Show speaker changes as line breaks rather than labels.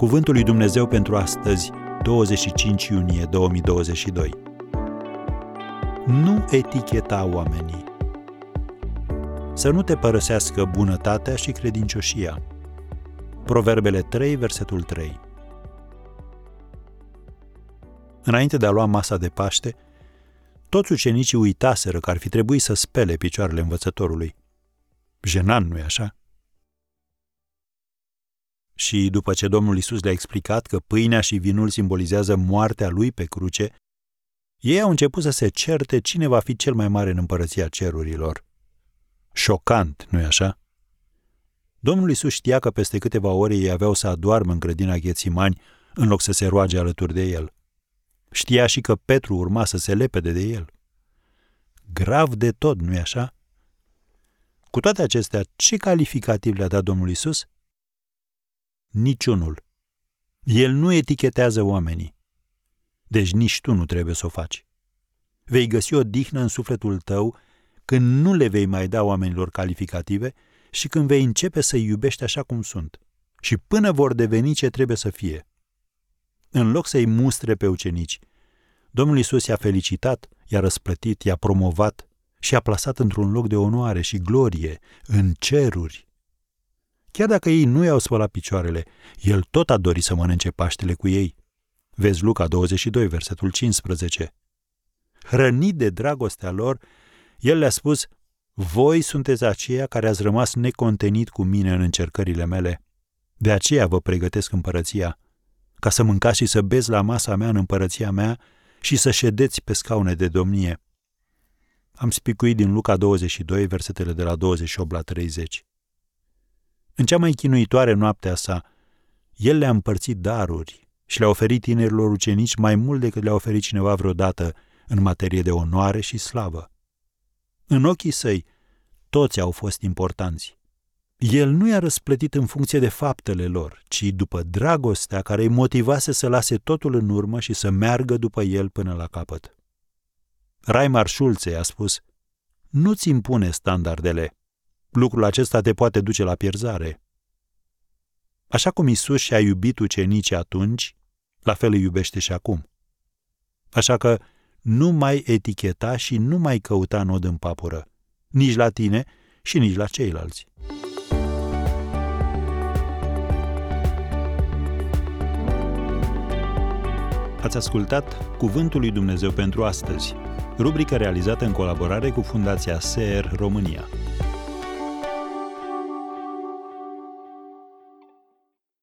Cuvântul lui Dumnezeu pentru astăzi, 25 iunie 2022. Nu eticheta oamenii. Să nu te părăsească bunătatea și credincioșia. Proverbele 3, versetul 3. Înainte de a lua masa de Paște, toți ucenicii uitaseră că ar fi trebuit să spele picioarele învățătorului. Jenant, nu-i așa? Și după ce Domnul Isus le-a explicat că pâinea și vinul simbolizează moartea lui pe cruce, ei au început să se certe cine va fi cel mai mare în împărăția cerurilor. Șocant, nu-i așa? Domnul Isus știa că peste câteva ore ei aveau să adoarmă în grădina Ghețimani în loc să se roage alături de el. Știa și că Petru urma să se lepede de el. Grav de tot, nu-i așa? Cu toate acestea, ce calificativ le-a dat Domnul Isus? Niciunul. El nu etichetează oamenii. Deci nici tu nu trebuie să o faci. Vei găsi o dihnă în sufletul tău când nu le vei mai da oamenilor calificative și când vei începe să-i iubești așa cum sunt. Și până vor deveni ce trebuie să fie. În loc să-i mustre pe ucenici, Domnul Isus i-a felicitat, i-a răsplătit, i-a promovat și a plasat într-un loc de onoare și glorie, în ceruri. Chiar dacă ei nu i-au spălat picioarele, el tot a dorit să mănânce Paștele cu ei. Vezi Luca 22, versetul 15. Hrănit de dragostea lor, el le-a spus, voi sunteți aceia care ați rămas necontenit cu mine în încercările mele. De aceea vă pregătesc împărăția, ca să mâncați și să beți la masa mea în împărăția mea și să ședeți pe scaune de domnie. Am spicuit din Luca 22, versetele de la 28 la 30. În cea mai chinuitoare noaptea sa, el le-a împărțit daruri și le-a oferit tinerilor ucenici mai mult decât le-a oferit cineva vreodată în materie de onoare și slavă. În ochii săi, toți au fost importanți. El nu i-a răsplătit în funcție de faptele lor, ci după dragostea care îi motivase să lase totul în urmă și să meargă după el până la capăt. Raimar Schulze a spus, nu-ți impune standardele. Lucrul acesta te poate duce la pierzare. Așa cum Isus și-a iubit ucenicii atunci, la fel îi iubește și acum. Așa că nu mai eticheta și nu mai căuta nod în papură, nici la tine și nici la ceilalți. Ați ascultat Cuvântul lui Dumnezeu pentru astăzi, rubrica realizată în colaborare cu Fundația SER România.